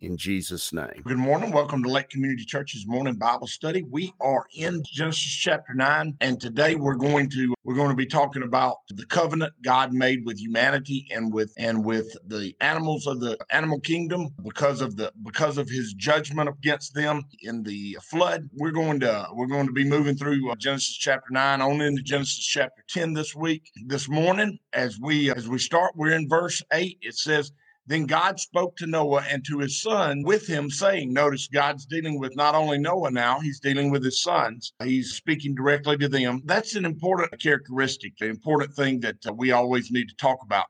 in Jesus' name. Good morning. Welcome to Lake Community Church's morning Bible study. We are in Genesis chapter 9, and today we're going to we're going to be talking about the covenant God made with humanity and with and with the animals of the animal kingdom because of the because of his judgment against them in the flood. We're going to we're going to be moving through uh, Genesis chapter 9 on into Genesis chapter 10 this week. This morning as we as we start we're in verse 8. It says then God spoke to Noah and to his son with him, saying, Notice God's dealing with not only Noah now, he's dealing with his sons. He's speaking directly to them. That's an important characteristic, an important thing that uh, we always need to talk about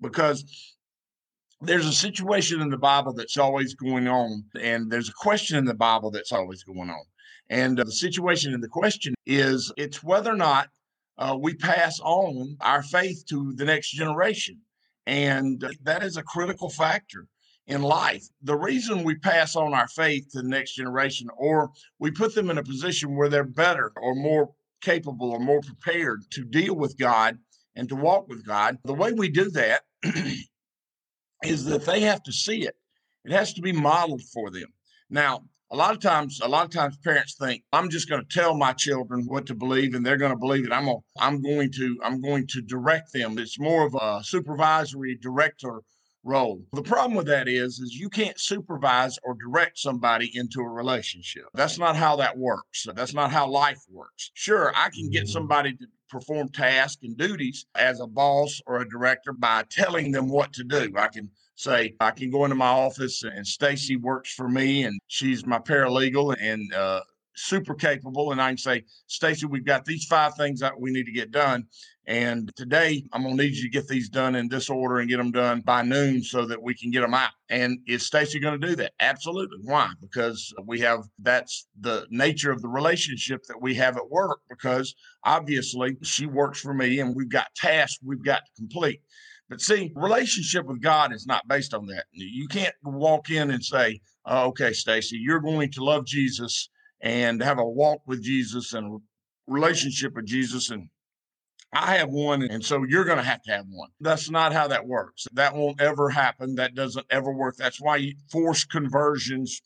because there's a situation in the Bible that's always going on, and there's a question in the Bible that's always going on. And uh, the situation in the question is it's whether or not uh, we pass on our faith to the next generation. And that is a critical factor in life. The reason we pass on our faith to the next generation or we put them in a position where they're better or more capable or more prepared to deal with God and to walk with God, the way we do that is that they have to see it. It has to be modeled for them. Now, a lot of times a lot of times parents think i'm just going to tell my children what to believe and they're going to believe it i'm going i'm going to i'm going to direct them. It's more of a supervisory director role. The problem with that is is you can't supervise or direct somebody into a relationship. That's not how that works. That's not how life works. Sure i can get somebody to perform tasks and duties as a boss or a director by telling them what to do. I can say I can go into my office and Stacy works for me and she's my paralegal and uh, super capable. And I can say, Stacy, we've got these five things that we need to get done. And today I'm going to need you to get these done in this order and get them done by noon so that we can get them out. And is Stacy going to do that? Absolutely. Why? Because we have that's the nature of the relationship that we have at work because obviously she works for me and we've got tasks we've got to complete. But see, relationship with God is not based on that. You can't walk in and say, oh, "Okay, Stacy, you're going to love Jesus and have a walk with Jesus and relationship with Jesus and I have one, and so you're going to have to have one. That's not how that works. That won't ever happen. That doesn't ever work. That's why forced conversions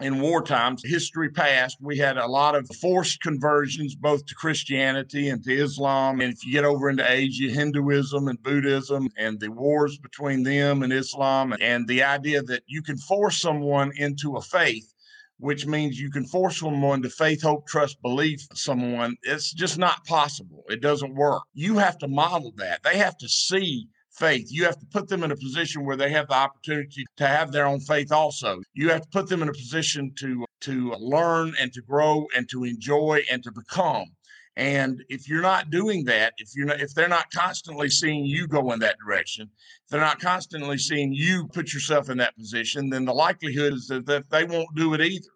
in war times, history past, we had a lot of forced conversions both to Christianity and to Islam. And if you get over into Asia, Hinduism and Buddhism and the wars between them and Islam, and the idea that you can force someone into a faith, which means you can force someone to faith, hope, trust, believe someone, it's just not possible. It doesn't work. You have to model that. They have to see faith. You have to put them in a position where they have the opportunity to have their own faith also. You have to put them in a position to to learn and to grow and to enjoy and to become. And if you're not doing that, if you're not, if they're not constantly seeing you go in that direction, if they're not constantly seeing you put yourself in that position, then the likelihood is that, that they won't do it either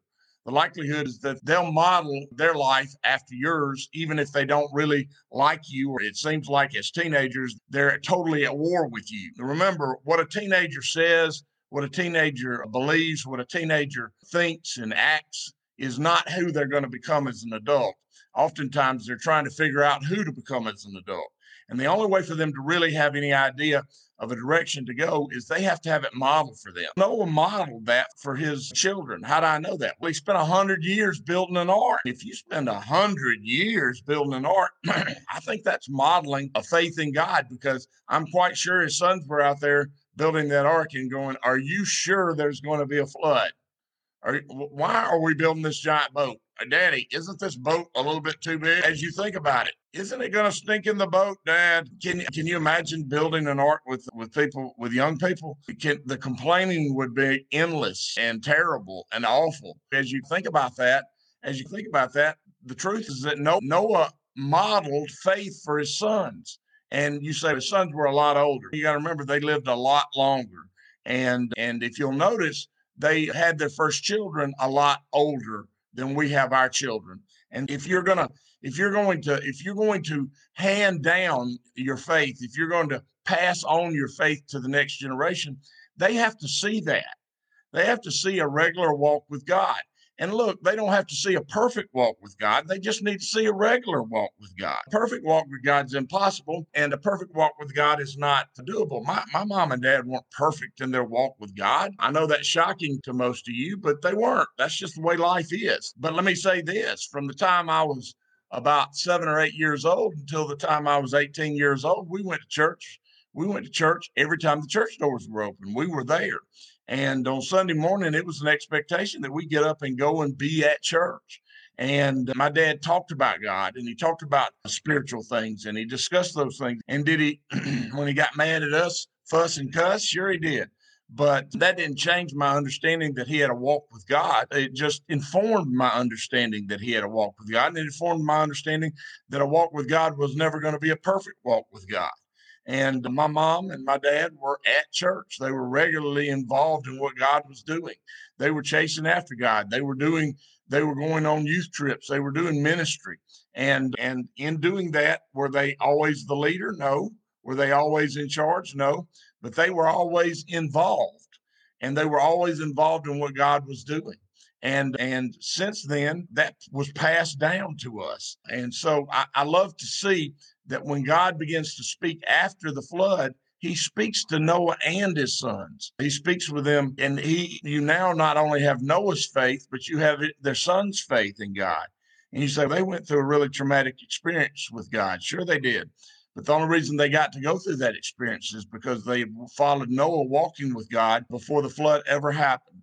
the likelihood is that they'll model their life after yours, even if they don't really like you, or it seems like as teenagers, they're totally at war with you. Remember, what a teenager says, what a teenager believes, what a teenager thinks and acts is not who they're going to become as an adult. Oftentimes, they're trying to figure out who to become as an adult. And the only way for them to really have any idea of a direction to go is they have to have it modeled for them. Noah modeled that for his children. How do I know that? Well, he spent a hundred years building an ark. If you spend a hundred years building an ark, I think that's modeling a faith in God because I'm quite sure his sons were out there building that ark and going, Are you sure there's going to be a flood? Are, why are we building this giant boat? Uh, Daddy, isn't this boat a little bit too big? As you think about it, isn't it going to stink in the boat, Dad? Can can you imagine building an ark with with people with young people? Can, the complaining would be endless and terrible and awful. As you think about that, as you think about that, the truth is that Noah modeled faith for his sons. And you say the sons were a lot older. You got to remember they lived a lot longer. And and if you'll notice, they had their first children a lot older than we have our children. And if you're gonna if you're going to if you're going to hand down your faith, if you're going to pass on your faith to the next generation, they have to see that. They have to see a regular walk with God. And look, they don't have to see a perfect walk with God. They just need to see a regular walk with God. Perfect walk with God is impossible, and a perfect walk with God is not doable. My, my mom and dad weren't perfect in their walk with God. I know that's shocking to most of you, but they weren't. That's just the way life is. But let me say this from the time I was about seven or eight years old until the time I was 18 years old, we went to church. We went to church every time the church doors were open. We were there. And on Sunday morning, it was an expectation that we get up and go and be at church. And my dad talked about God and he talked about spiritual things and he discussed those things. And did he, when he got mad at us, fuss and cuss? Sure, he did. But that didn't change my understanding that he had a walk with God. It just informed my understanding that he had a walk with God. And it informed my understanding that a walk with God was never going to be a perfect walk with God. And my mom and my dad were at church. They were regularly involved in what God was doing. They were chasing after God. They were doing, they were going on youth trips. They were doing ministry. And and in doing that, were they always the leader? No. Were they always in charge? No. But they were always involved. And they were always involved in what God was doing and and since then that was passed down to us and so I, I, love to see that when God begins to speak after the flood, he speaks to Noah and his sons. He speaks with them, and he you now not only have Noah's faith, but you have their son's faith in God. And you say they went through a really traumatic experience with God. Sure, they did. But the only reason they got to go through that experience is because they followed Noah walking with God before the flood ever happened.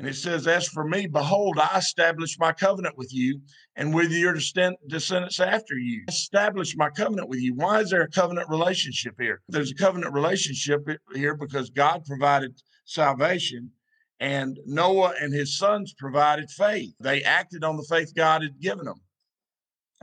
And it says, As for me, behold, I establish my covenant with you and with your descendants after you. Establish my covenant with you. Why is there a covenant relationship here? There's a covenant relationship here because God provided salvation and Noah and his sons provided faith. They acted on the faith God had given them.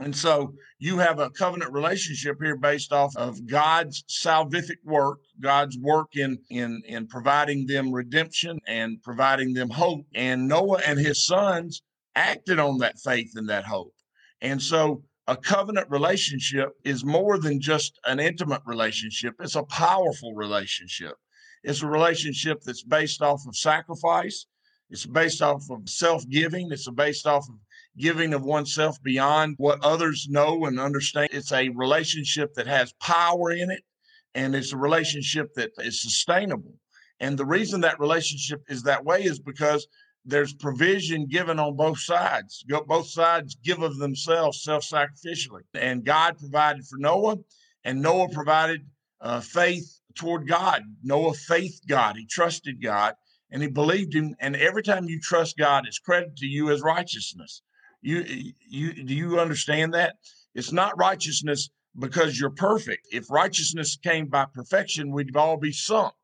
And so you have a covenant relationship here based off of God's salvific work, God's work in, in, in providing them redemption and providing them hope. And Noah and his sons acted on that faith and that hope. And so a covenant relationship is more than just an intimate relationship, it's a powerful relationship. It's a relationship that's based off of sacrifice. It's based off of self giving. It's based off of giving of oneself beyond what others know and understand. It's a relationship that has power in it, and it's a relationship that is sustainable. And the reason that relationship is that way is because there's provision given on both sides. Both sides give of themselves self sacrificially. And God provided for Noah, and Noah provided uh, faith toward God. Noah faith God. He trusted God and he believed him. And every time you trust God, it's credited to you as righteousness. You you do you understand that? It's not righteousness because you're perfect. If righteousness came by perfection, we'd all be sunk.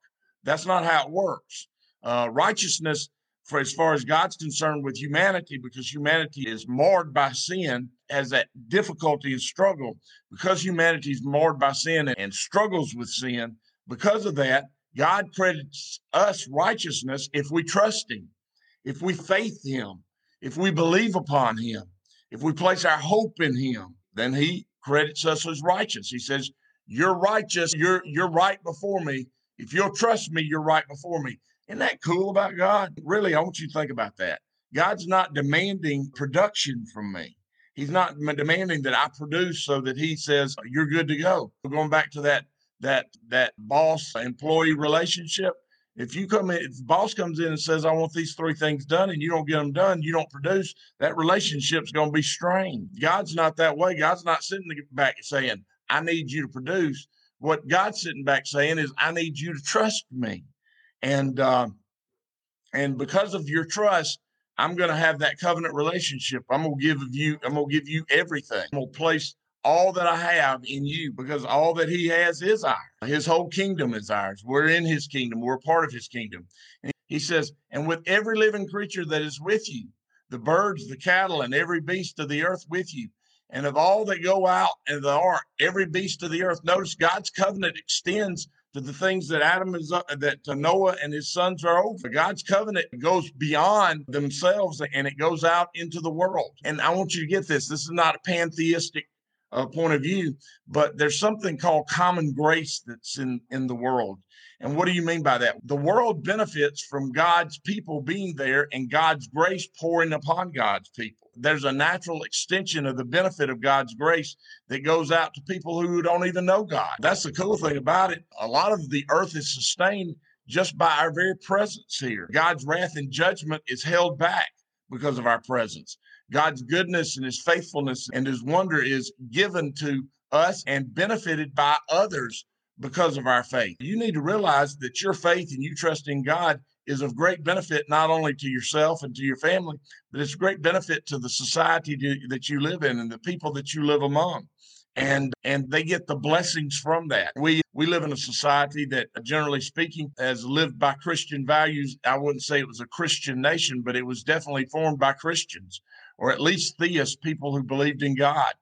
That's not how it works. Uh, righteousness, for as far as God's concerned with humanity, because humanity is marred by sin, has that difficulty and struggle. Because humanity is marred by sin and, and struggles with sin, because of that, God credits us righteousness if we trust Him, if we faith Him, if we believe upon him, if we place our hope in him, then he credits us as righteous. He says, You're righteous, you're you're right before me. If you'll trust me, you're right before me. Isn't that cool about God? Really, I want you to think about that. God's not demanding production from me. He's not demanding that I produce so that he says you're good to go. Going back to that that that boss employee relationship. If you come in, if the boss comes in and says, I want these three things done, and you don't get them done, you don't produce, that relationship's going to be strained. God's not that way. God's not sitting back saying, I need you to produce. What God's sitting back saying is, I need you to trust me. And, uh, and because of your trust, I'm going to have that covenant relationship. I'm going to give you, I'm going to give you everything. I'm going to place all that I have in you because all that he has is ours. His whole kingdom is ours. We're in his kingdom. We're part of his kingdom. And he says, and with every living creature that is with you, the birds, the cattle, and every beast of the earth with you, and of all that go out in the ark, every beast of the earth. Notice God's covenant extends to the things that Adam is uh, that Noah and his sons are over. God's covenant goes beyond themselves and it goes out into the world. And I want you to get this. This is not a pantheistic uh, point of view, but there's something called common grace that's in in the world. And what do you mean by that? The world benefits from God's people being there and God's grace pouring upon God's people. There's a natural extension of the benefit of God's grace that goes out to people who don't even know God. That's the cool thing about it. A lot of the earth is sustained just by our very presence here. God's wrath and judgment is held back because of our presence. God's goodness and his faithfulness and his wonder is given to us and benefited by others because of our faith. You need to realize that your faith and you trust in God is of great benefit not only to yourself and to your family, but it's a great benefit to the society that you live in and the people that you live among. And and they get the blessings from that. We we live in a society that generally speaking has lived by Christian values. I wouldn't say it was a Christian nation, but it was definitely formed by Christians or at least theists, people who believed in God.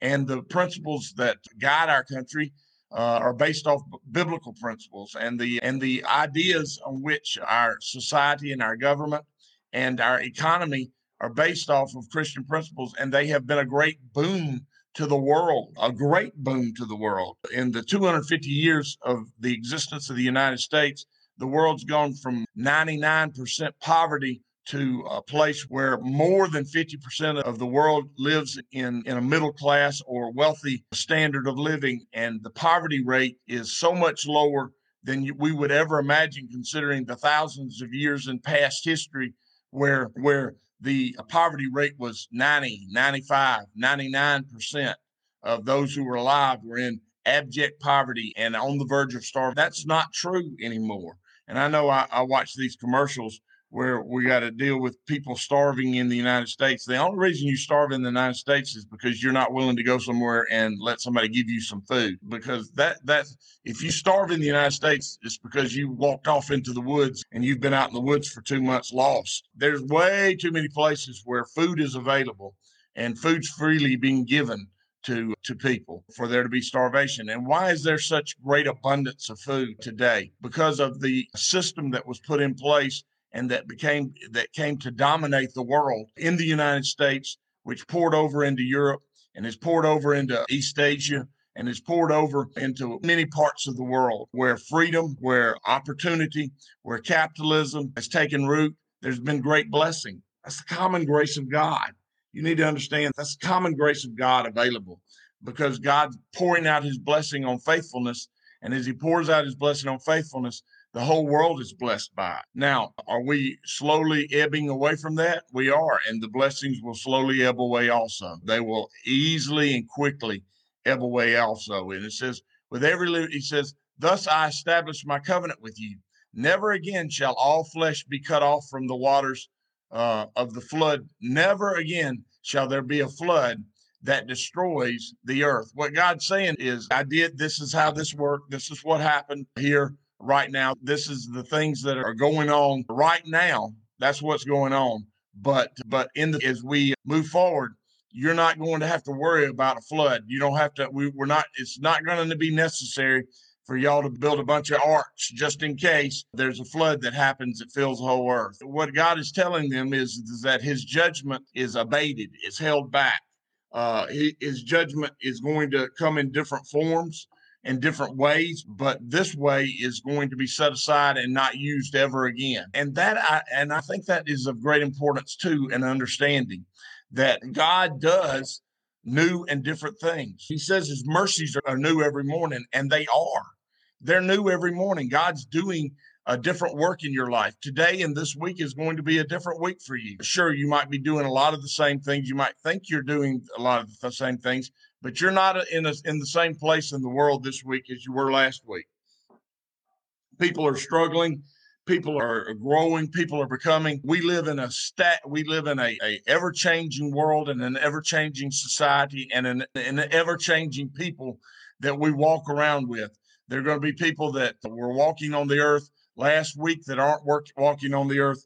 And the principles that guide our country uh, are based off biblical principles and the and the ideas on which our society and our government and our economy are based off of Christian principles, and they have been a great boon to the world, a great boon to the world. In the 250 years of the existence of the United States, the world's gone from 99% poverty to a place where more than 50% of the world lives in, in a middle class or wealthy standard of living. And the poverty rate is so much lower than we would ever imagine, considering the thousands of years in past history where, where the uh, poverty rate was 90, 95, 99% of those who were alive were in abject poverty and on the verge of starving. That's not true anymore. And I know I, I watch these commercials where we got to deal with people starving in the United States. The only reason you starve in the United States is because you're not willing to go somewhere and let somebody give you some food. Because that that if you starve in the United States, it's because you walked off into the woods and you've been out in the woods for two months lost. There's way too many places where food is available and food's freely being given to to people for there to be starvation and why is there such great abundance of food today because of the system that was put in place and that became that came to dominate the world in the United States, which poured over into Europe and has poured over into East Asia and is poured over into many parts of the world where freedom, where opportunity, where capitalism has taken root. There's been great blessing. That's the common grace of God. You need to understand that's the common grace of God available because God's pouring out his blessing on faithfulness. And as he pours out his blessing on faithfulness, the whole world is blessed by. it. Now, are we slowly ebbing away from that? We are, and the blessings will slowly ebb away also. They will easily and quickly ebb away also. And it says, with every, he says, thus I establish my covenant with you. Never again shall all flesh be cut off from the waters uh, of the flood. Never again shall there be a flood that destroys the earth. What God's saying is, I did, this is how this worked. This is what happened here right now. This is the things that are going on right now. That's what's going on. But but in the, as we move forward, you're not going to have to worry about a flood. You don't have to. We, we're not. It's not going to be necessary for y'all to build a bunch of arks just in case there's a flood that happens that fills the whole earth. What God is telling them is, is that His judgment is abated, is held back. Uh, his judgment is going to come in different forms in different ways, but this way is going to be set aside and not used ever again. And that I and I think that is of great importance too in understanding that God does new and different things. He says his mercies are new every morning, and they are. They're new every morning. God's doing a different work in your life. Today and this week is going to be a different week for you. Sure, you might be doing a lot of the same things. You might think you're doing a lot of the same things, but you're not in a, in the same place in the world this week as you were last week. People are struggling. people are growing, people are becoming. We live in a stat, we live in a, a ever changing world and an ever changing society and an, an ever changing people that we walk around with. There are going to be people that were walking on the earth last week that aren't work, walking on the earth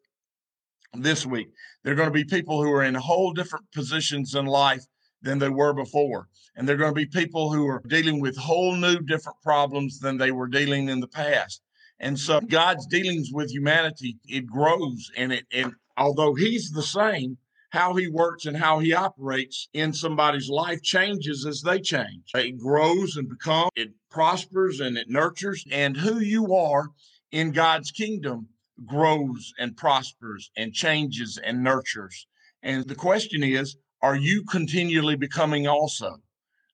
this week. There are going to be people who are in whole different positions in life than they were before. And there are going to be people who are dealing with whole new different problems than they were dealing in the past. And so God's dealings with humanity, it grows and it and although he's the same, how he works and how he operates in somebody's life changes as they change. It grows and becomes, it prospers and it nurtures. And who you are in God's kingdom grows and prospers and changes and nurtures. And the question is, are you continually becoming also?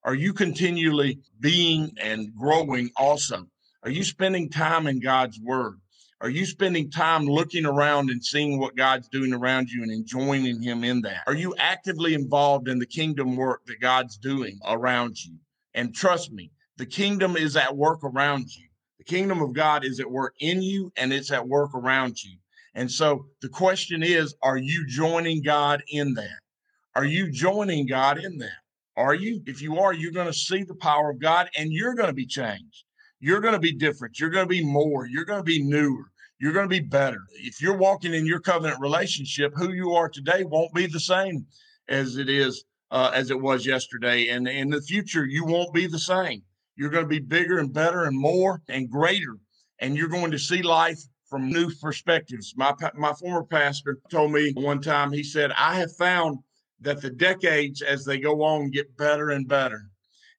Are you continually being and growing also? Are you spending time in God's word? Are you spending time looking around and seeing what God's doing around you and enjoying Him in that? Are you actively involved in the kingdom work that God's doing around you? And trust me, the kingdom is at work around you. Kingdom of God is at work in you and it's at work around you. And so the question is, are you joining God in that? Are you joining God in that? Are you? If you are, you're going to see the power of God and you're going to be changed. You're going to be different. You're going to be more. You're going to be newer. You're going to be better. If you're walking in your covenant relationship, who you are today won't be the same as it is uh, as it was yesterday. And in the future, you won't be the same. You're going to be bigger and better and more and greater. And you're going to see life from new perspectives. My my former pastor told me one time. He said, "I have found that the decades as they go on get better and better.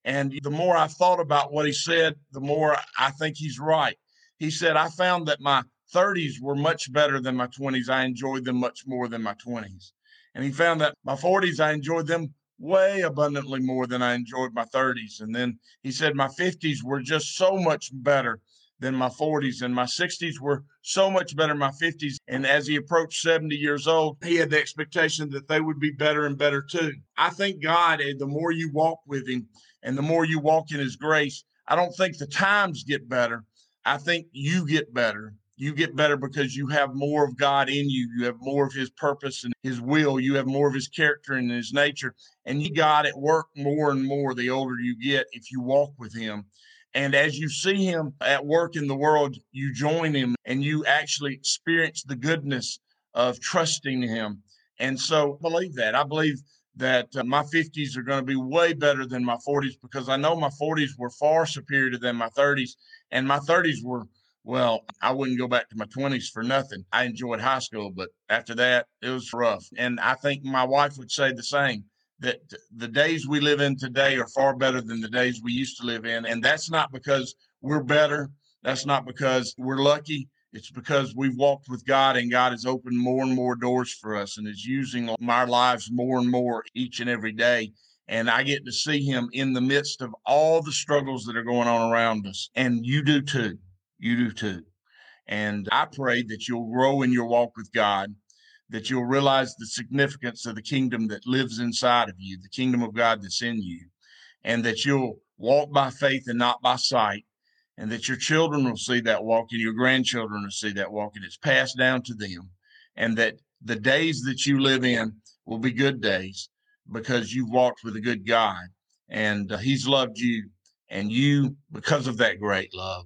And the more I thought about what he said, the more I think he's right. He said, I found that my 30s were much better than my 20s. I enjoyed them much more than my 20s. And he found that my 40s, I enjoyed them way abundantly more than I enjoyed my 30s. And then he said, my 50s were just so much better than my 40s and my 60s were so much better than my 50s and as he approached 70 years old he had the expectation that they would be better and better too. I think god eh, the more you walk with him and the more you walk in his grace i don't think the times get better. I think you get better you get better because you have more of God in you. You have more of his purpose and his will. You have more of his character and his nature. And you got at work more and more the older you get if you walk with him. And as you see him at work in the world, you join him and you actually experience the goodness of trusting him. And so I believe that. I believe that uh, my 50s are going to be way better than my 40s because I know my 40s were far superior than my 30s. And my 30s were, well, I wouldn't go back to my 20s for nothing. I enjoyed high school, but after that, it was rough. And I think my wife would say the same that the days we live in today are far better than the days we used to live in. And that's not because we're better. That's not because we're lucky. It's because we've walked with God and God has opened more and more doors for us and is using our lives more and more each and every day. And I get to see him in the midst of all the struggles that are going on around us. And you do too. You do too. And I pray that you'll grow in your walk with God that you'll realize the significance of the kingdom that lives inside of you, the kingdom of God that's in you, and that you'll walk by faith and not by sight, and that your children will see that walk and your grandchildren will see that walk, and it's passed down to them, and that the days that you live in will be good days because you've walked with a good God and uh, He's loved you, and you, because of that great love,